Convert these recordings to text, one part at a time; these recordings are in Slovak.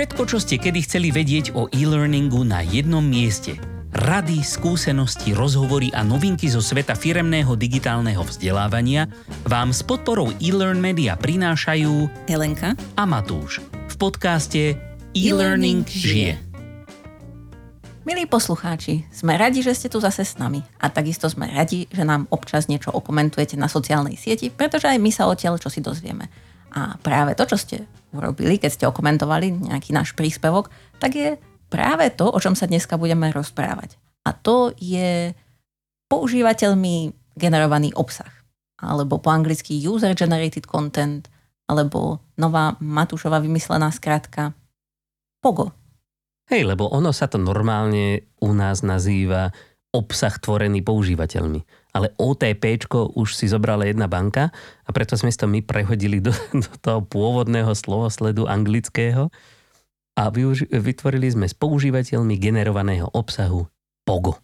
Všetko, čo ste kedy chceli vedieť o e-learningu na jednom mieste. Rady, skúsenosti, rozhovory a novinky zo sveta firemného digitálneho vzdelávania vám s podporou e-learn media prinášajú Helenka a Matúš v podcaste E-Learning žije. Milí poslucháči, sme radi, že ste tu zase s nami a takisto sme radi, že nám občas niečo okomentujete na sociálnej sieti, pretože aj my sa odtiaľ čo si dozvieme. A práve to, čo ste urobili, keď ste okomentovali nejaký náš príspevok, tak je práve to, o čom sa dneska budeme rozprávať. A to je používateľmi generovaný obsah. Alebo po anglicky user-generated content, alebo nová Matúšova vymyslená skratka POGO. Hej, lebo ono sa to normálne u nás nazýva obsah tvorený používateľmi. Ale OTP už si zobrala jedna banka a preto sme to my prehodili do, do toho pôvodného slovosledu anglického. A využi- vytvorili sme s používateľmi generovaného obsahu POGO.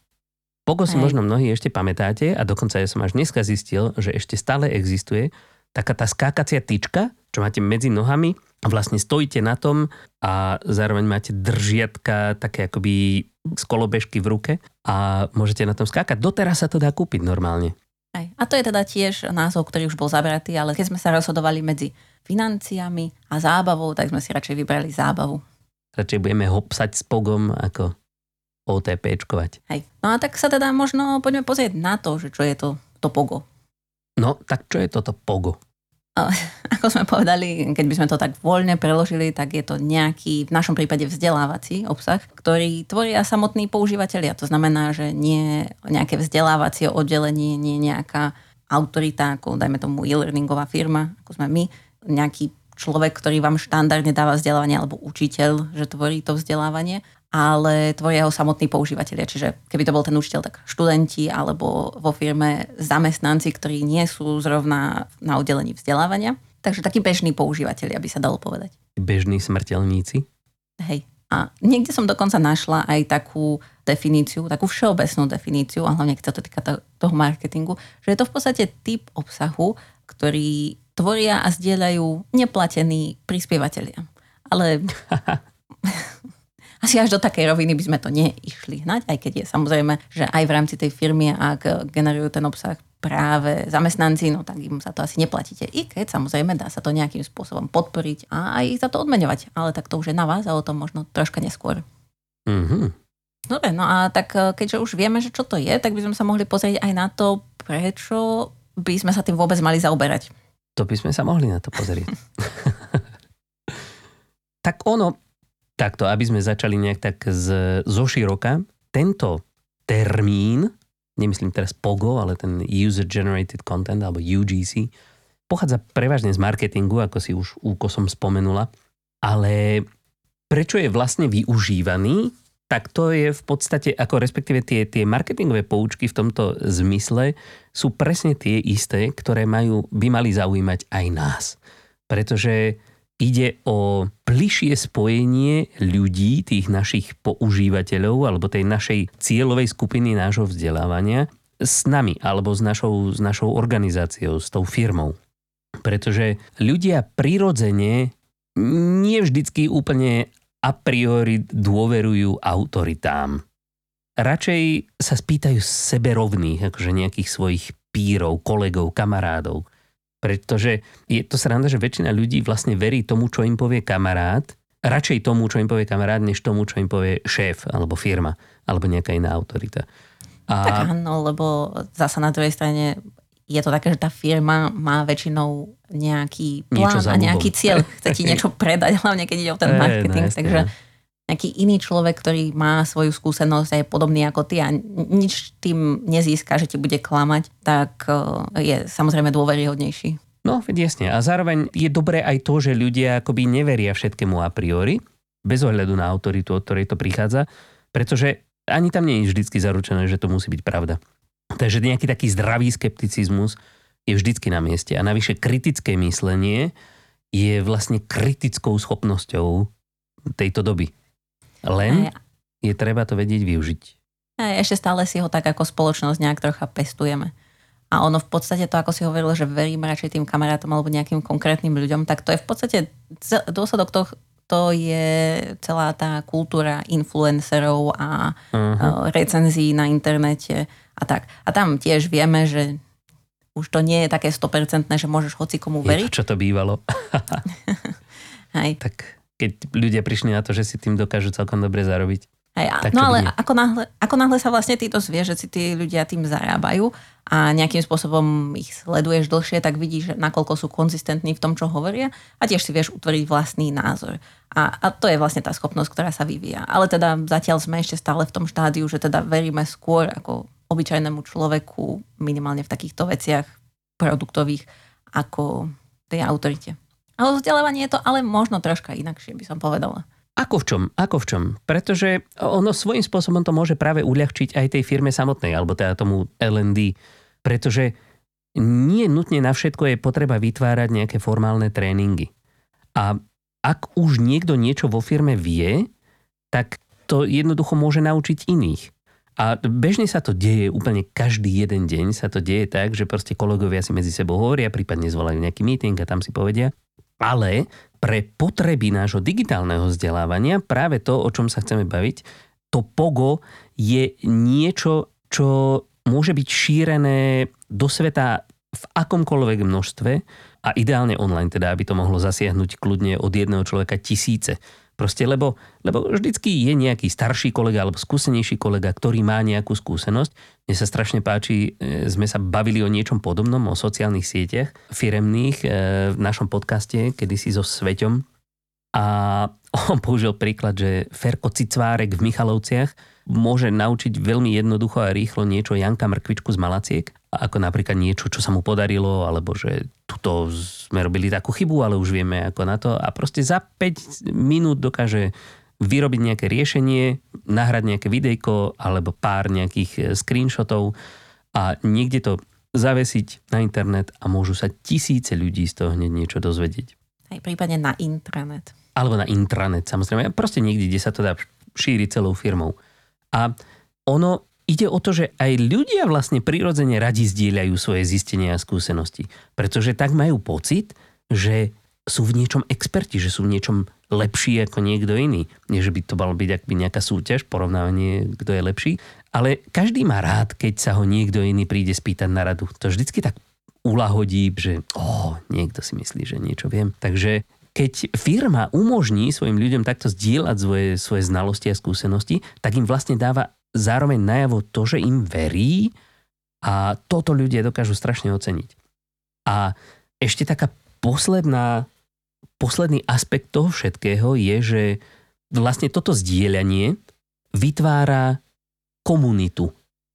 POGO si možno mnohí ešte pamätáte a dokonca ja som až dneska zistil, že ešte stále existuje taká tá skákacia tyčka, čo máte medzi nohami a vlastne stojíte na tom a zároveň máte držiatka také akoby z kolobežky v ruke a môžete na tom skákať. Doteraz sa to dá kúpiť normálne. Aj. A to je teda tiež názov, ktorý už bol zabratý, ale keď sme sa rozhodovali medzi financiami a zábavou, tak sme si radšej vybrali zábavu. Radšej budeme hopsať s pogom ako OTPčkovať. Hej. No a tak sa teda možno poďme pozrieť na to, že čo je to, to pogo. No, tak čo je toto pogo? ako sme povedali, keď by sme to tak voľne preložili, tak je to nejaký, v našom prípade vzdelávací obsah, ktorý tvoria samotní používateľia. To znamená, že nie nejaké vzdelávacie oddelenie, nie nejaká autorita, ako dajme tomu e-learningová firma, ako sme my, nejaký človek, ktorý vám štandardne dáva vzdelávanie, alebo učiteľ, že tvorí to vzdelávanie, ale tvoria ho samotní používateľia. Čiže keby to bol ten učiteľ, tak študenti alebo vo firme zamestnanci, ktorí nie sú zrovna na oddelení vzdelávania. Takže takí bežní používateľia by sa dalo povedať. Bežní smrteľníci? Hej. A niekde som dokonca našla aj takú definíciu, takú všeobecnú definíciu, a hlavne keď sa to týka toho marketingu, že je to v podstate typ obsahu, ktorý tvoria a zdieľajú neplatení prispievateľia. Ale asi až do takej roviny by sme to neišli hnať, aj keď je samozrejme, že aj v rámci tej firmy, ak generujú ten obsah práve zamestnanci, no tak im sa to asi neplatíte. I keď samozrejme dá sa to nejakým spôsobom podporiť a aj za to odmeňovať. Ale tak to už je na vás a o tom možno troška neskôr. Mm-hmm. Dobre, no a tak eh, keďže už vieme, že čo to je, tak by sme sa mohli pozrieť aj na to, prečo by sme sa tým vôbec mali zaoberať. To by sme sa mohli na to pozrieť. tak ono, Takto, aby sme začali nejak tak z, zo široka, tento termín, nemyslím teraz POGO, ale ten User Generated Content alebo UGC, pochádza prevažne z marketingu, ako si už úkosom spomenula, ale prečo je vlastne využívaný, tak to je v podstate, ako respektíve tie, tie marketingové poučky v tomto zmysle sú presne tie isté, ktoré majú, by mali zaujímať aj nás. Pretože ide o bližšie spojenie ľudí, tých našich používateľov alebo tej našej cieľovej skupiny nášho vzdelávania s nami alebo s našou, s našou organizáciou, s tou firmou. Pretože ľudia prirodzene nie vždycky úplne a priori dôverujú autoritám. Radšej sa spýtajú sebe rovných, akože nejakých svojich pírov, kolegov, kamarádov. Pretože je to sranda, že väčšina ľudí vlastne verí tomu, čo im povie kamarát, radšej tomu, čo im povie kamarát, než tomu, čo im povie šéf, alebo firma, alebo nejaká iná autorita. A... Tak áno, lebo zasa na druhej strane je to také, že tá firma má väčšinou nejaký plán a nejaký cieľ. Chce ti niečo predať, hlavne keď ide o ten marketing. no, takže nejaký iný človek, ktorý má svoju skúsenosť a je podobný ako ty a nič tým nezíska, že ti bude klamať, tak eh, je samozrejme dôveryhodnejší. No, jasne. A zároveň je dobré aj to, že ľudia akoby neveria všetkému a priori, bez ohľadu na autoritu, od ktorej to prichádza, pretože ani tam nie je vždy zaručené, že to musí byť pravda. Takže nejaký taký zdravý skepticizmus je vždycky na mieste. A navyše kritické myslenie je vlastne kritickou schopnosťou tejto doby. Len je treba to vedieť využiť. A ešte stále si ho tak ako spoločnosť nejak trocha pestujeme. A ono v podstate to, ako si hovoril, že verím radšej tým kamarátom alebo nejakým konkrétnym ľuďom, tak to je v podstate dôsledok toho, to je celá tá kultúra influencerov a uh-huh. recenzií na internete a tak. A tam tiež vieme, že už to nie je také 100% že môžeš hoci komu veriť. Je to, čo to bývalo. Hej. Tak keď ľudia prišli na to, že si tým dokážu celkom dobre zarobiť. Hej, tak no ale ako náhle, ako náhle sa vlastne ty to zvie, že si tí ľudia tým zarábajú a nejakým spôsobom ich sleduješ dlhšie, tak vidíš, nakoľko sú konzistentní v tom, čo hovoria a tiež si vieš utvoriť vlastný názor. A, a to je vlastne tá schopnosť, ktorá sa vyvíja. Ale teda zatiaľ sme ešte stále v tom štádiu, že teda veríme skôr ako obyčajnému človeku, minimálne v takýchto veciach produktových, ako tej autorite. Ale vzdelávanie je to ale možno troška inakšie, by som povedala. Ako v čom? Ako v čom? Pretože ono svojím spôsobom to môže práve uľahčiť aj tej firme samotnej, alebo teda tomu L&D. Pretože nie nutne na všetko je potreba vytvárať nejaké formálne tréningy. A ak už niekto niečo vo firme vie, tak to jednoducho môže naučiť iných. A bežne sa to deje úplne každý jeden deň sa to deje tak, že proste kolegovia si medzi sebou hovoria, prípadne zvolajú nejaký meeting a tam si povedia. Ale pre potreby nášho digitálneho vzdelávania, práve to, o čom sa chceme baviť, to POGO je niečo, čo môže byť šírené do sveta v akomkoľvek množstve a ideálne online, teda aby to mohlo zasiahnuť kľudne od jedného človeka tisíce. Proste lebo, lebo vždycky je nejaký starší kolega alebo skúsenejší kolega, ktorý má nejakú skúsenosť. Mne sa strašne páči, e, sme sa bavili o niečom podobnom, o sociálnych sieťach firemných e, v našom podcaste, kedysi so Sveťom. A on použil príklad, že Ferko Cicvárek v Michalovciach môže naučiť veľmi jednoducho a rýchlo niečo Janka Mrkvičku z Malaciek, ako napríklad niečo, čo sa mu podarilo, alebo že tuto sme robili takú chybu, ale už vieme ako na to. A proste za 5 minút dokáže vyrobiť nejaké riešenie, nahrať nejaké videjko alebo pár nejakých e, screenshotov a niekde to zavesiť na internet a môžu sa tisíce ľudí z toho hneď niečo dozvedieť. Aj prípadne na intranet. Alebo na intranet, samozrejme. Proste niekde, kde sa to dá šíriť celou firmou. A ono ide o to, že aj ľudia vlastne prirodzene radi zdieľajú svoje zistenia a skúsenosti. Pretože tak majú pocit, že sú v niečom experti, že sú v niečom lepší ako niekto iný. Nie, že by to malo byť akby nejaká súťaž, porovnávanie, kto je lepší, ale každý má rád, keď sa ho niekto iný príde spýtať na radu. To vždycky tak ulahodí, že oh, niekto si myslí, že niečo viem. Takže keď firma umožní svojim ľuďom takto zdieľať svoje, svoje znalosti a skúsenosti, tak im vlastne dáva zároveň najavo to, že im verí a toto ľudia dokážu strašne oceniť. A ešte taká posledná, posledný aspekt toho všetkého je, že vlastne toto zdieľanie vytvára komunitu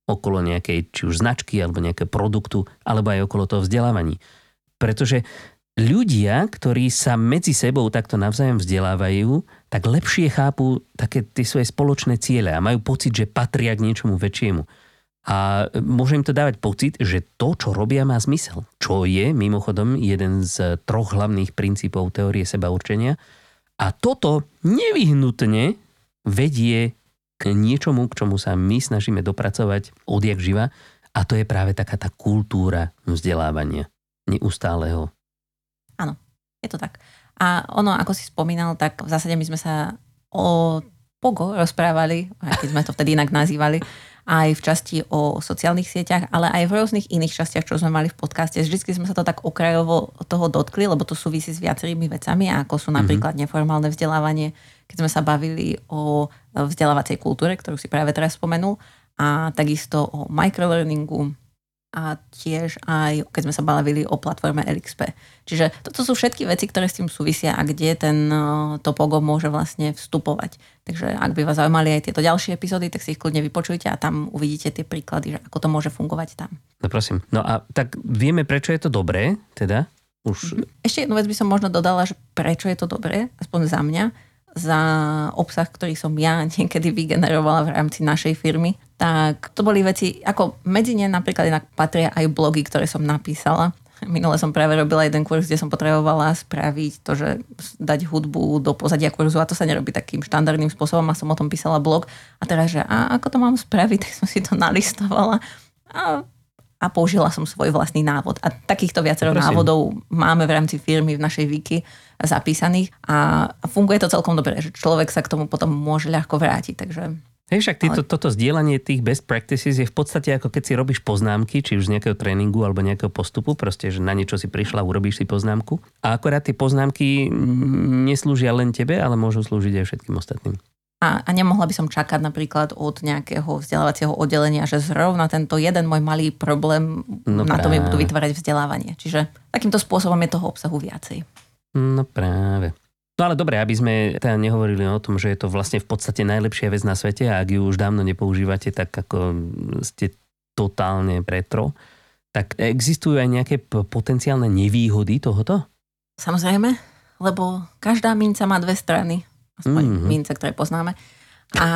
okolo nejakej či už značky alebo nejakého produktu alebo aj okolo toho vzdelávaní. Pretože ľudia, ktorí sa medzi sebou takto navzájom vzdelávajú, tak lepšie chápu také tie svoje spoločné ciele a majú pocit, že patria k niečomu väčšiemu. A môže im to dávať pocit, že to, čo robia, má zmysel. Čo je mimochodom jeden z troch hlavných princípov teórie seba určenia. A toto nevyhnutne vedie k niečomu, k čomu sa my snažíme dopracovať odjak živa. A to je práve taká tá kultúra vzdelávania. Neustáleho Áno, je to tak. A ono, ako si spomínal, tak v zásade my sme sa o Pogo rozprávali, aj keď sme to vtedy inak nazývali, aj v časti o sociálnych sieťach, ale aj v rôznych iných častiach, čo sme mali v podcaste. Vždycky sme sa to tak okrajovo toho dotkli, lebo to súvisí s viacerými vecami, ako sú napríklad mm-hmm. neformálne vzdelávanie, keď sme sa bavili o vzdelávacej kultúre, ktorú si práve teraz spomenul, a takisto o microlearningu, a tiež aj, keď sme sa bavili o platforme LXP. Čiže toto sú všetky veci, ktoré s tým súvisia a kde ten eh, Topogo môže vlastne vstupovať. Takže ak by vás zaujímali aj tieto ďalšie epizódy, tak si ich kľudne vypočujte a tam uvidíte tie príklady, že ako to môže fungovať tam. No prosím. No a tak vieme, prečo je to dobré, teda? Už... Mhm. Ešte jednu vec by som možno dodala, že prečo je to dobré, aspoň za mňa za obsah, ktorý som ja niekedy vygenerovala v rámci našej firmy, tak to boli veci, ako medzi ne napríklad inak patria aj blogy, ktoré som napísala. Minule som práve robila jeden kurz, kde som potrebovala spraviť to, že dať hudbu do pozadia kurzu a to sa nerobí takým štandardným spôsobom a som o tom písala blog. A teraz, že a ako to mám spraviť, tak som si to nalistovala. A a použila som svoj vlastný návod. A takýchto viacero Prosím. návodov máme v rámci firmy v našej wiki zapísaných a funguje to celkom dobre, že človek sa k tomu potom môže ľahko vrátiť. Takže Hej, však týto, toto zdieľanie tých best practices je v podstate ako keď si robíš poznámky, či už z nejakého tréningu alebo nejakého postupu, proste, že na niečo si prišla, urobíš si poznámku. A akorát tie poznámky neslúžia len tebe, ale môžu slúžiť aj všetkým ostatným. A, a nemohla by som čakať napríklad od nejakého vzdelávacieho oddelenia, že zrovna tento jeden môj malý problém No na to mi budú vytvárať vzdelávanie. Čiže takýmto spôsobom je toho obsahu viacej. No práve. No ale dobre, aby sme teda nehovorili o tom, že je to vlastne v podstate najlepšia vec na svete a ak ju už dávno nepoužívate, tak ako ste totálne retro, tak existujú aj nejaké potenciálne nevýhody tohoto? Samozrejme, lebo každá minca má dve strany. Aspoň Mhm. mm-hmm. mince, ktoré poznáme. A,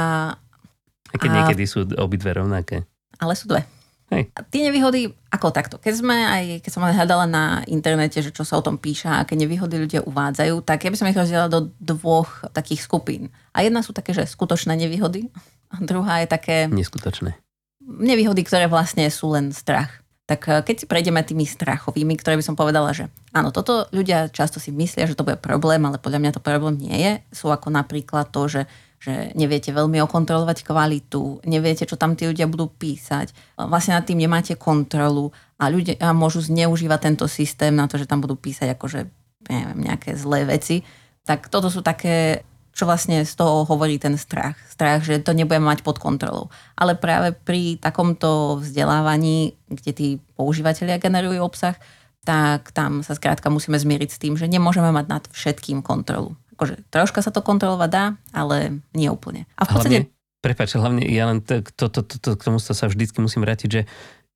Aj keď A- niekedy sú obidve rovnaké. ale sú dve. Hej. A tie nevýhody, ako takto. Keď sme aj, keď som aj hľadala na internete, že čo sa o tom píša, aké nevýhody ľudia uvádzajú, tak ja by som ich rozdielala do dvoch takých skupín. A jedna sú také, že skutočné nevýhody, a druhá je také Neskutočné. nevýhody, ktoré vlastne sú len strach. Tak eh, keď si prejdeme tými strachovými, ktoré by som povedala, že áno, toto ľudia často si myslia, že to bude problém, ale podľa mňa to problém nie je. Sú ako napríklad to, že, že neviete veľmi okontrolovať kvalitu, neviete, čo tam tí ľudia budú písať. Vlastne nad tým nemáte kontrolu a ľudia môžu zneužívať tento systém na to, že tam budú písať akože neviem, nejaké zlé veci. Tak toto sú také čo vlastne z toho hovorí ten strach. Strach, že to nebudeme mať pod kontrolou. Ale práve pri takomto vzdelávaní, kde tí používateľia generujú obsah, tak tam sa skrátka musíme zmieriť s tým, že nemôžeme mať nad všetkým kontrolu. Akože troška sa to kontrolovať dá, ale nie úplne. A v podstate Hlavne, prepáč, hlavne ja len to, to, to, to, k tomu sa vždycky musím vrátiť, že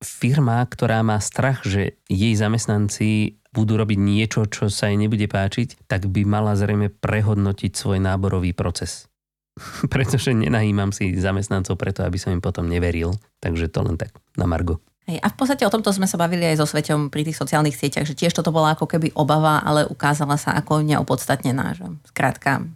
firma, ktorá má strach, že jej zamestnanci budú robiť niečo, čo sa jej nebude páčiť, tak by mala zrejme prehodnotiť svoj náborový proces. Pretože nenajímam si zamestnancov preto, aby som im potom neveril. Takže to len tak na Margo. A v podstate o tomto sme sa bavili aj so Sveťom pri tých sociálnych sieťach, že tiež toto bola ako keby obava, ale ukázala sa ako neopodstatnená. Že skrátka,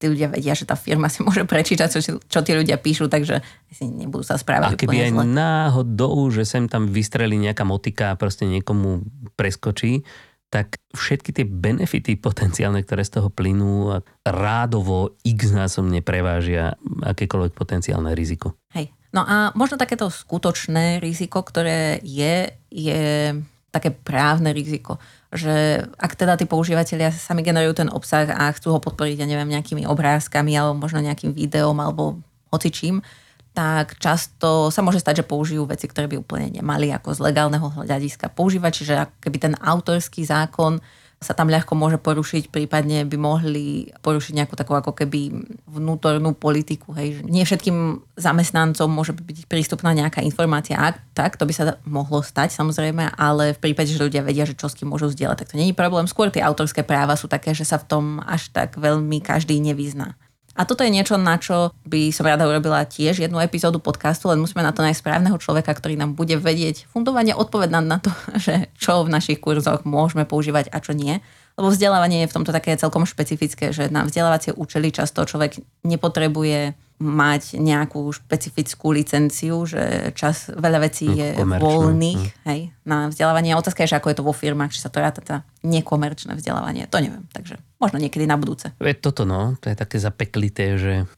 tí ľudia vedia, že tá firma si môže prečítať, čo, čo tí ľudia píšu, takže si nebudú sa A správať keby aj zle. náhodou, že sem tam vystrelí nejaká motika a proste niekomu preskočí, tak všetky tie benefity potenciálne, ktoré z toho plynú, rádovo x násobne prevážia akékoľvek potenciálne riziko. Hej. No a možno takéto skutočné riziko, ktoré je, je také právne riziko. Že ak teda tí používateľia sami generujú ten obsah a chcú ho podporiť, ja neviem, nejakými obrázkami alebo možno nejakým videom alebo hocičím, tak často sa môže stať, že použijú veci, ktoré by úplne nemali ako z legálneho hľadiska používať. Čiže keby ten autorský zákon sa tam ľahko môže porušiť, prípadne by mohli porušiť nejakú takú ako keby vnútornú politiku. Hej. Nie všetkým zamestnancom môže byť prístupná nejaká informácia. Ak tak, to by sa mohlo stať samozrejme, ale v prípade, že ľudia vedia, že čo s kým môžu zdieľať, tak to je problém. Skôr tie autorské práva sú také, že sa v tom až tak veľmi každý nevyzná. A toto je niečo, na čo by som rada urobila tiež jednu epizódu podcastu, len musíme na to nájsť správneho človeka, ktorý nám bude vedieť fundovane odpovedať na to, že čo v našich kurzoch môžeme používať a čo nie. Lebo vzdelávanie je v tomto také celkom špecifické, že na vzdelávacie účely často človek nepotrebuje mať nejakú špecifickú licenciu, že čas, veľa vecí Mm, je komerčnú, voľných mm. hej, na vzdelávanie. Otázka je, že ako je to vo firmách, či sa to ráta tá nekomerčné vzdelávanie. To neviem, takže možno niekedy na budúce. Veď toto no, to je také zapeklité, že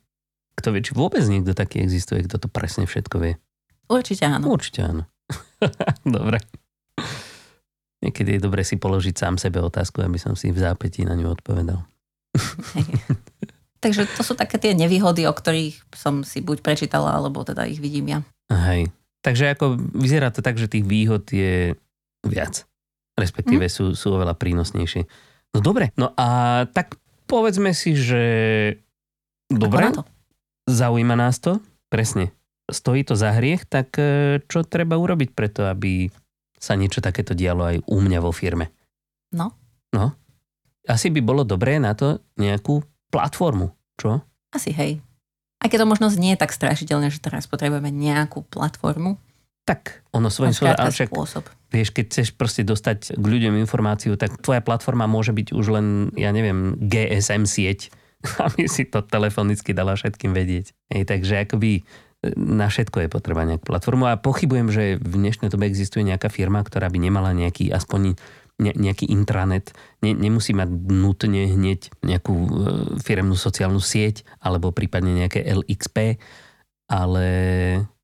kto vie, či vôbec niekto taký existuje, kto to presne všetko vie. Určite áno. Určite áno. Dobre. Niekedy je dobre si položiť sám sebe otázku, aby som si v zápätí na ňu odpovedal. Takže to sú také tie nevýhody, o ktorých som si buď prečítala, alebo teda ich vidím ja. Hej. Takže ako vyzerá to tak, že tých výhod je viac. Respektíve Mhm. sú, sú oveľa prínosnejšie. No dobre, no a tak povedzme si, že dobre, Ako na to? zaujíma nás to, presne. Stojí to za hriech, tak e, čo treba urobiť preto, aby sa niečo takéto dialo aj u mňa vo firme? No. No. Asi by bolo dobré na to nejakú platformu, čo? Asi hej. Aj keď to možno znie tak strašidelne, že teraz potrebujeme nejakú platformu. Tak, ono svojím skrátka ale však spôsob. vieš, keď chceš proste dostať k ľuďom informáciu, tak tvoja platforma môže byť už len, ja neviem, GSM sieť, aby si to telefonicky dala všetkým vedieť. Hej, takže akoby na všetko je potreba nejakú platformu a pochybujem, že v dnešnej dobe existuje nejaká firma, ktorá by nemala nejaký aspoň ne, nejaký intranet. Ne, nemusí mať nutne hneď nejakú e, firemnú sociálnu sieť alebo prípadne nejaké LXP, ale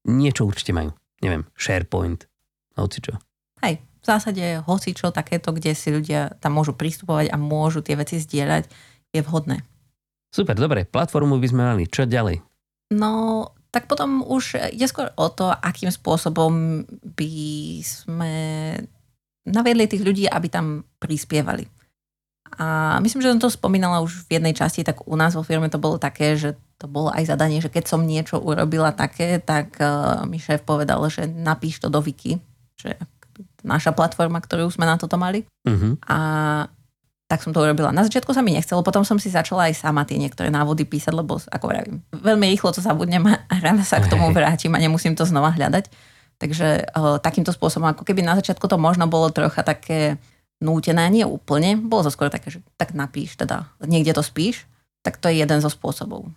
niečo určite majú. Neviem, SharePoint, hoci čo. Hej, v zásade hoci čo takéto, kde si ľudia tam môžu pristupovať a môžu tie veci zdieľať, je vhodné. Super, dobre, platformu by sme mali. Čo ďalej? No, tak potom už je skôr o to, akým spôsobom by sme naviedli tých ľudí, aby tam prispievali. A myslím, že som to spomínala už v jednej časti, tak u nás vo firme to bolo také, že to bolo aj zadanie, že keď som niečo urobila také, tak uh, mi šéf povedal, že napíš to do Wiki, že naša platforma, ktorú sme na toto mali. Uh-huh. A tak som to urobila. Na začiatku sa mi nechcelo, potom som si začala aj sama tie niektoré návody písať, lebo ako vravím, veľmi rýchlo to zabudnem a rada sa k tomu vrátim a nemusím to znova hľadať. Takže uh, takýmto spôsobom, ako keby na začiatku to možno bolo trocha také nútené, nie úplne, bolo to skôr také, že tak napíš, teda niekde to spíš, tak to je jeden zo spôsobov.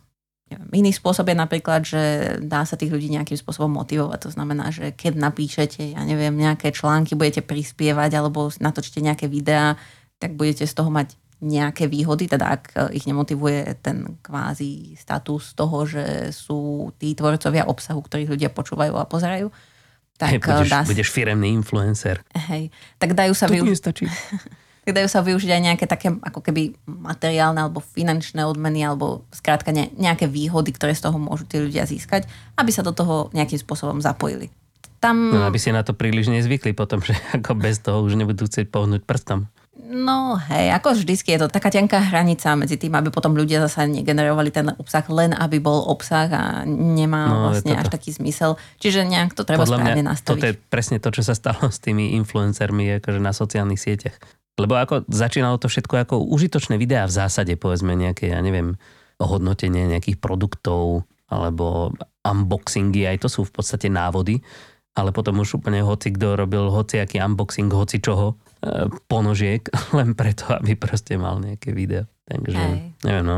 Iný spôsob je napríklad, že dá sa tých ľudí nejakým spôsobom motivovať. To znamená, že keď napíšete, ja neviem, nejaké články, budete prispievať alebo natočíte nejaké videá, tak budete z toho mať nejaké výhody, teda ak ich nemotivuje ten kvázi status toho, že sú tí tvorcovia obsahu, ktorých ľudia počúvajú a pozerajú, tak hey, budeš, dá budeš firemný influencer. Hej, tak dajú sa, využiť, nestačí. tak dajú sa využiť aj nejaké také ako keby materiálne alebo finančné odmeny alebo skrátka ne, nejaké výhody, ktoré z toho môžu tí ľudia získať, aby sa do toho nejakým spôsobom zapojili. Tam... No, aby si na to príliš nezvykli potom, že ako bez toho už nebudú chcieť pohnúť prstom. No hej, ako vždycky je to taká tenká hranica medzi tým, aby potom ľudia zase negenerovali ten obsah len aby bol obsah a nemá no, vlastne až taký zmysel. Čiže nejak to treba Podľa správne mňa, nastaviť. Toto je presne to, čo sa stalo s tými influencermi akože na sociálnych sieťach. Lebo ako začínalo to všetko ako užitočné videá v zásade, povedzme nejaké, ja neviem, ohodnotenie nejakých produktov alebo unboxingy, aj to sú v podstate návody ale potom už úplne hoci kto robil hociaký unboxing hoci čoho ponožiek, len preto, aby proste mal nejaké video. Takže, Hej. neviem, no.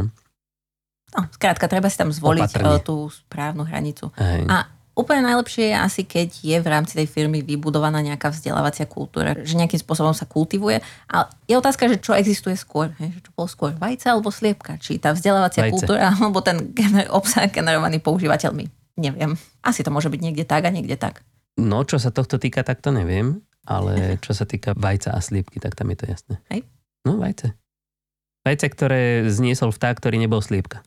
No, skrátka, treba si tam zvoliť Opatrne. E, tú správnu hranicu. Hej. A úplne najlepšie je asi, keď je v rámci tej firmy vybudovaná nejaká vzdelávacia kultúra, že nejakým spôsobom sa kultivuje. A je otázka, že čo existuje skôr. Hej? Že čo bolo skôr, vajce alebo sliepka? Či tá vzdelávacia vajce. kultúra, alebo ten gener- obsah generovaný používateľmi. Neviem. Asi to môže byť niekde tak a niekde tak. No, čo sa tohto týka, tak to neviem. Ale čo sa týka vajca a sliepky, tak tam je to jasné. Hej. No, vajce. Vajce, ktoré zniesol vták, ktorý nebol sliepka.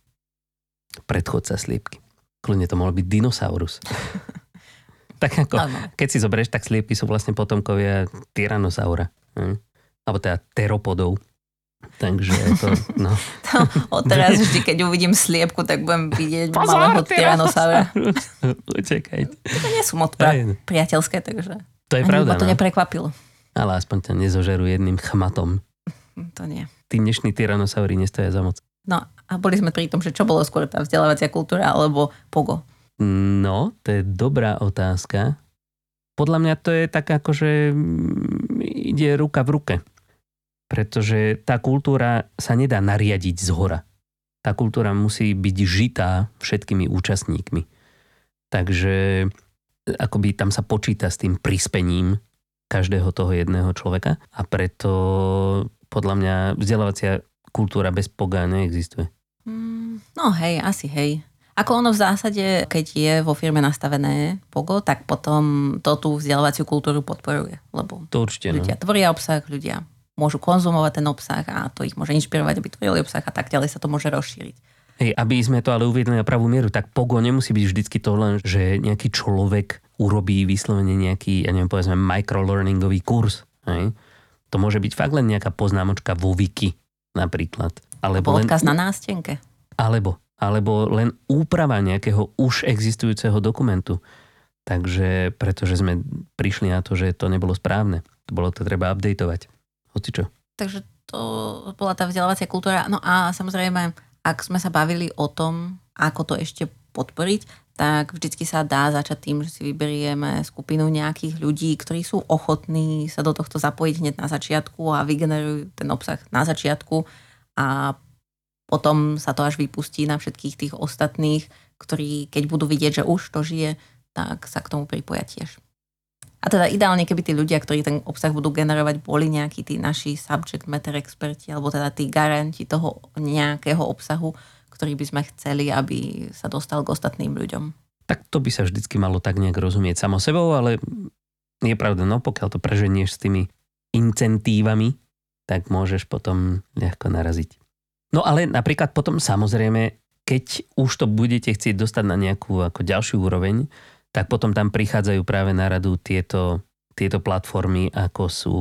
Predchodca sliepky. Kľudne to mohol byť dinosaurus. tak ako, keď si zoberieš, tak sliepky sú vlastne potomkovia Tyrannosaura. Hm? Alebo teda teropodov. Takže to, no. to, odteraz vždy, keď uvidím sliepku, tak budem vidieť Pozor, malého Tyrannosaura. Utekajte. To nie sú moc pra- priateľské, takže... To je Ani pravda. Ma to no. neprekvapilo. Ale aspoň ťa nezožerú jedným chmatom. To nie. Tí dnešní tyrannosaury nestoja za moc. No a boli sme pri tom, že čo bolo skôr tá vzdelávacia kultúra alebo pogo? No, to je dobrá otázka. Podľa mňa to je tak ako, že mm, ide ruka v ruke. Pretože tá kultúra sa nedá nariadiť z hora. Tá kultúra musí byť žitá všetkými účastníkmi. Takže akoby tam sa počíta s tým prispením každého toho jedného človeka a preto podľa mňa vzdelávacia kultúra bez poga neexistuje. Mm, no hej, asi hej. Ako ono v zásade, keď je vo firme nastavené POGO, tak potom to tú vzdelávaciu kultúru podporuje. Lebo to určite, no. ľudia no. tvoria obsah, ľudia môžu konzumovať ten obsah a to ich môže inšpirovať, aby tvorili obsah a tak ďalej sa to môže rozšíriť. Hej, aby sme to ale uviedli na pravú mieru, tak pogo nemusí byť vždycky to len, že nejaký človek urobí vyslovene nejaký, ja neviem, povedzme microlearningový kurz. Hej. To môže byť fakt len nejaká poznámočka vo wiki napríklad. Alebo odkaz len, na nástenke. Alebo, alebo len úprava nejakého už existujúceho dokumentu. Takže, pretože sme prišli na to, že to nebolo správne. To bolo to treba updateovať. Hoci čo. Takže to bola tá vzdelávacia kultúra. No a samozrejme, ak sme sa bavili o tom, ako to ešte podporiť, tak vždycky sa dá začať tým, že si vyberieme skupinu nejakých ľudí, ktorí sú ochotní sa do tohto zapojiť hneď na začiatku a vygenerujú ten obsah na začiatku a potom sa to až vypustí na všetkých tých ostatných, ktorí keď budú vidieť, že už to žije, tak sa k tomu pripoja tiež. A teda ideálne, keby tí ľudia, ktorí ten obsah budú generovať, boli nejakí tí naši subject matter experti, alebo teda tí garanti toho nejakého obsahu, ktorý by sme chceli, aby sa dostal k ostatným ľuďom. Tak to by sa vždycky malo tak nejak rozumieť samo sebou, ale je pravda, no pokiaľ to preženieš s tými incentívami, tak môžeš potom ľahko naraziť. No ale napríklad potom samozrejme, keď už to budete chcieť dostať na nejakú ako ďalšiu úroveň, tak potom tam prichádzajú práve na radu tieto, tieto platformy, ako sú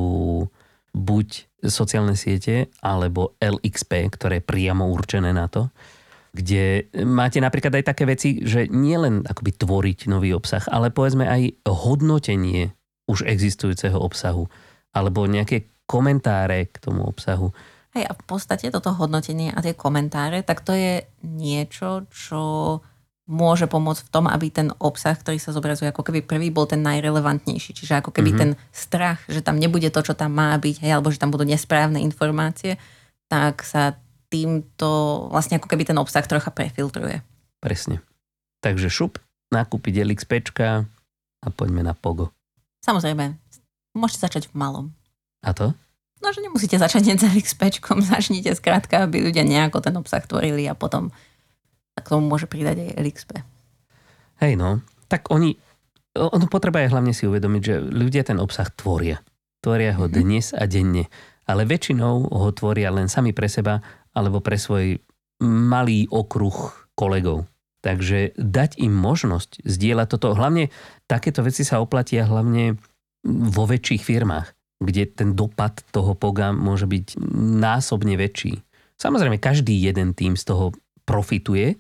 buď sociálne siete, alebo LXP, ktoré je priamo určené na to, kde máte napríklad aj také veci, že nielen akoby tvoriť nový obsah, ale povedzme aj hodnotenie už existujúceho obsahu, alebo nejaké komentáre k tomu obsahu. Hej, a v podstate toto hodnotenie a tie komentáre, tak to je niečo, čo môže pomôcť v tom, aby ten obsah, ktorý sa zobrazuje ako keby prvý, bol ten najrelevantnejší. Čiže ako keby mm-hmm. ten strach, že tam nebude to, čo tam má byť, hej, alebo že tam budú nesprávne informácie, tak sa týmto vlastne ako keby ten obsah trocha prefiltruje. Presne. Takže šup, nakúpiť LXP a poďme na Pogo. Samozrejme, môžete začať v malom. A to? No, že nemusíte začať hneď s LXP, začnite skrátka, aby ľudia nejako ten obsah tvorili a potom k tomu môže pridať aj LXP. Hej no, tak oni, ono potreba je hlavne si uvedomiť, že ľudia ten obsah tvoria. Tvoria ho mm-hmm. dnes a denne. Ale väčšinou ho tvoria len sami pre seba alebo pre svoj malý okruh kolegov. Takže dať im možnosť zdieľať toto. Hlavne takéto veci sa oplatia hlavne vo väčších firmách, kde ten dopad toho poga môže byť násobne väčší. Samozrejme, každý jeden tým z toho profituje,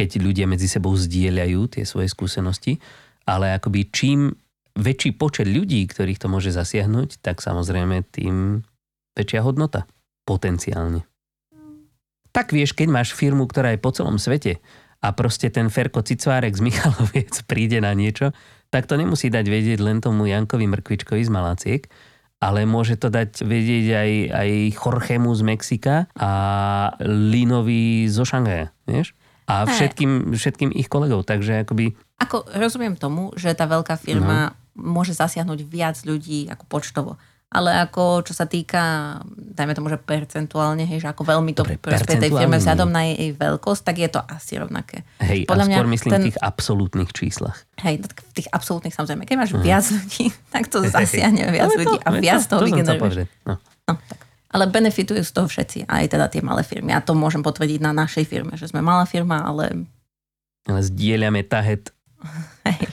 keď ľudia medzi sebou zdieľajú tie svoje skúsenosti, ale akoby čím väčší počet ľudí, ktorých to môže zasiahnuť, tak samozrejme tým väčšia hodnota potenciálne tak vieš, keď máš firmu, ktorá je po celom svete a proste ten Ferko Cicvárek z Michaloviec príde na niečo, tak to nemusí dať vedieť len tomu Jankovi Mrkvičkovi z Malaciek, ale môže to dať vedieť aj, aj Jorgemu z Mexika a Linovi zo Šangaja, vieš? A všetkým, všetkým ich kolegov, takže akoby... Ako rozumiem tomu, že tá veľká firma no. môže zasiahnuť viac ľudí ako počtovo ale ako čo sa týka, dajme tomu, že percentuálne, hej, že ako veľmi to prospie tej firme vzhľadom na jej, veľkosť, tak je to asi rovnaké. Hej, Podľa a skôr mňa myslím ten, v tých absolútnych číslach. Hej, v tých absolútnych samozrejme. Keď máš uh-huh. viac ľudí, tak to zasiahne viac ľudí a viac to, toho vygeneruješ. No. no, tak. Ale benefitujú z toho všetci, aj teda tie malé firmy. A to môžem potvrdiť na našej firme, že sme malá firma, ale... Ale zdieľame tahet. Hej.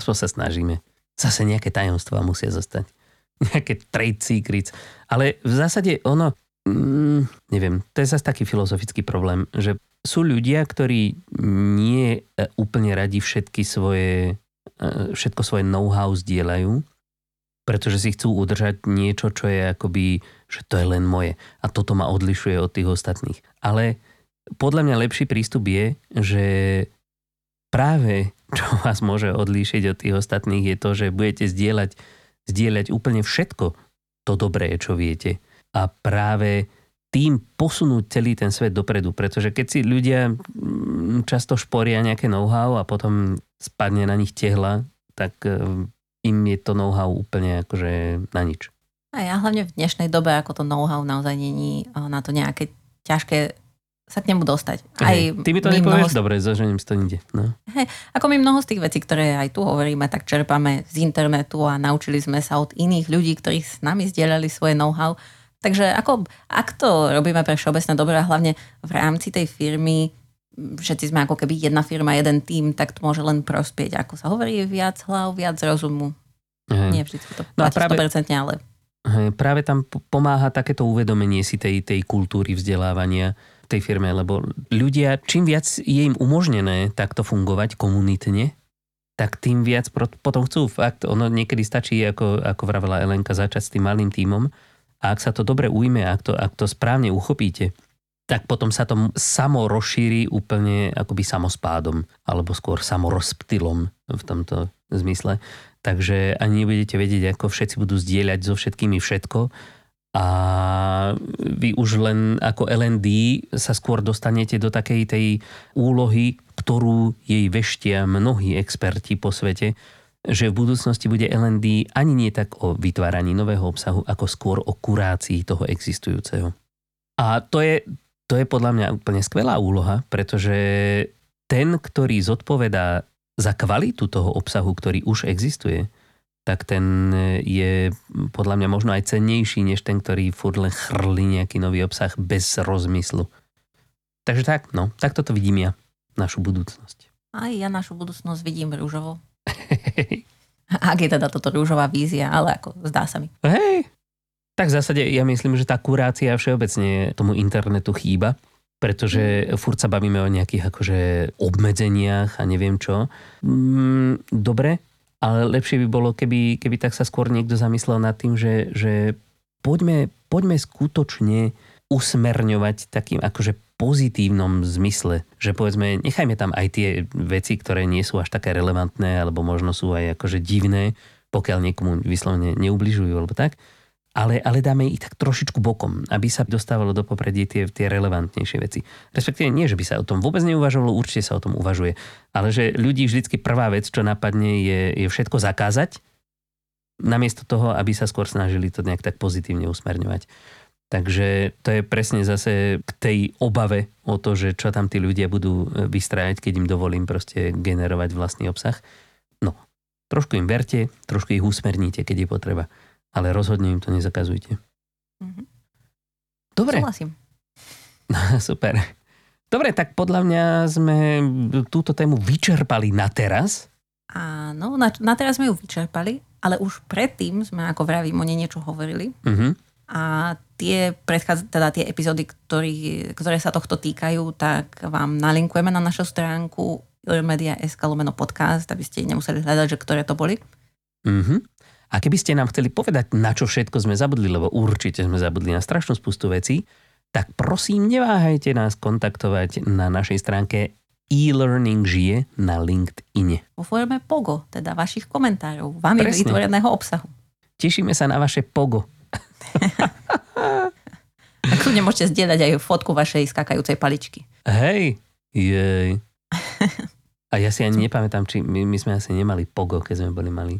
Aspoň sa snažíme. Zase nejaké tajomstvá musia zostať nejaké trade secrets. Ale v zásade ono, mm, neviem, to je zase taký filozofický problém, že sú ľudia, ktorí nie e, úplne radi všetky svoje, e, všetko svoje know-how zdieľajú, pretože si chcú udržať niečo, čo je akoby, že to je len moje. A toto ma odlišuje od tých ostatných. Ale podľa mňa lepší prístup je, že práve čo vás môže odlíšiť od tých ostatných je to, že budete zdieľať zdieľať úplne všetko to dobré, čo viete. A práve tým posunúť celý ten svet dopredu. Pretože keď si ľudia mm, často šporia nejaké know-how a potom spadne na nich tehla, tak e, im je to know-how úplne akože na nič. A ja hlavne v dnešnej dobe, ako to know-how naozaj není na to nejaké ťažké sa k nemu dostať. Aj ty mi to nepovieš? Mnoho... Dobre, zožením si to ide. No. Hej, ako my mnoho z tých vecí, ktoré aj tu hovoríme, tak čerpame z internetu a naučili sme sa od iných ľudí, ktorí s nami zdieľali svoje know-how. Takže ako, ak to robíme pre všeobecné dobré a hlavne v rámci tej firmy, všetci sme ako keby jedna firma, jeden tým, tak to môže len prospieť. Ako sa hovorí, viac hlav, viac rozumu. Hej. Nie vždy to no platí práve, 100%, ale... Hej, práve tam pomáha takéto uvedomenie si tej, tej kultúry vzdelávania, tej firme, lebo ľudia, čím viac je im umožnené takto fungovať komunitne, tak tým viac potom chcú. Fakt, ono niekedy stačí, ako, ako vravela Elenka, začať s tým malým tímom a ak sa to dobre ujme, ak to, ak to správne uchopíte, tak potom sa to samo rozšíri úplne akoby samospádom, alebo skôr samorozptylom v tomto zmysle. Takže ani nebudete vedieť, ako všetci budú zdieľať so všetkými všetko, a vy už len ako LND sa skôr dostanete do takej tej úlohy, ktorú jej veštia mnohí experti po svete, že v budúcnosti bude LND ani nie tak o vytváraní nového obsahu, ako skôr o kurácii toho existujúceho. A to je, to je podľa mňa úplne skvelá úloha, pretože ten, ktorý zodpovedá za kvalitu toho obsahu, ktorý už existuje, tak ten je podľa mňa možno aj cennejší, než ten, ktorý furt len chrli nejaký nový obsah bez rozmyslu. Takže tak, no, tak toto vidím ja, našu budúcnosť. Aj ja našu budúcnosť vidím rúžovo. Ak je teda toto rúžová vízia, ale ako zdá sa mi. Hej, tak v zásade ja myslím, že tá kurácia všeobecne tomu internetu chýba, pretože furt sa bavíme o nejakých akože obmedzeniach a neviem čo. Mm, dobre, ale lepšie by bolo, keby, keby tak sa skôr niekto zamyslel nad tým, že, že poďme, poďme skutočne usmerňovať takým akože pozitívnom zmysle, že povedzme, nechajme tam aj tie veci, ktoré nie sú až také relevantné, alebo možno sú aj akože divné, pokiaľ niekomu vyslovene neubližujú, alebo tak, ale, ale dáme ich tak trošičku bokom, aby sa dostávalo do popredie tie, tie relevantnejšie veci. Respektíve nie, že by sa o tom vôbec neuvažovalo, určite sa o tom uvažuje, ale že ľudí vždycky prvá vec, čo napadne, je, je všetko zakázať, namiesto toho, aby sa skôr snažili to nejak tak pozitívne usmerňovať. Takže to je presne zase k tej obave o to, že čo tam tí ľudia budú e, vystrajať, keď im dovolím proste generovať vlastný obsah. No, trošku im verte, trošku ich usmerníte, keď je potreba ale rozhodne im to nezakazujte. Mm-hmm. Dobre. Súhlasím. Super. Dobre, tak podľa mňa sme túto tému vyčerpali na teraz. Áno, na, na teraz sme ju vyčerpali, ale už predtým sme, ako vravím, o nej niečo hovorili. Uh-huh. A tie, predchádza, teda tie epizódy, ktorý, ktoré sa tohto týkajú, tak vám nalinkujeme na našu stránku media.sk lomeno podcast, aby ste nemuseli hľadať, že ktoré to boli. Uh-huh. A keby ste nám chceli povedať, na čo všetko sme zabudli, lebo určite sme zabudli na strašnú spustu vecí, tak prosím, neváhajte nás kontaktovať na našej stránke e-learning žije na LinkedIn. Vo forme POGO, teda vašich komentárov, vami Presne. vytvoreného obsahu. Tešíme sa na vaše POGO. A kľudne môžete zdieľať aj fotku vašej skakajúcej paličky. Hej, jej. A ja si ani nepamätám, či my, my sme asi nemali POGO, keď sme boli mali.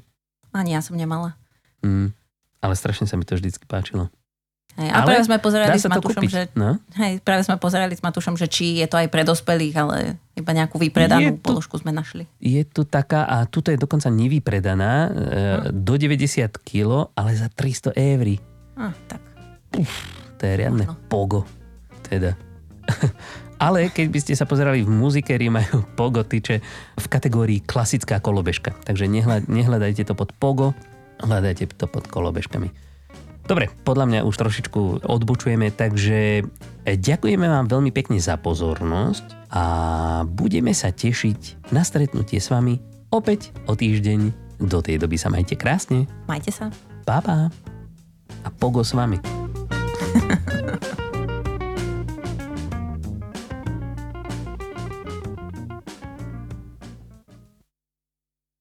Ani ja som nemala. Mm, ale strašne sa mi to vždycky páčilo. Hej, a práve sme pozerali s Matúšom, že, no? hej, práve sme pozerali s Matúšom, že či je to aj pre dospelých, ale iba nejakú vypredanú tu, položku sme našli. Je tu taká, a tuto je dokonca nevypredaná, hm. do 90 kg, ale za 300 eur. Ah, tak. Uf, to je riadne no. pogo. Teda. Ale keď by ste sa pozerali v muzikerii, majú Pogo tyče v kategórii klasická kolobežka. Takže nehľadajte to pod Pogo, hľadajte to pod kolobežkami. Dobre, podľa mňa už trošičku odbočujeme, takže e, ďakujeme vám veľmi pekne za pozornosť a budeme sa tešiť na stretnutie s vami opäť o týždeň. Do tej doby sa majte krásne. Majte sa. Pa, pa. A pogo s vami.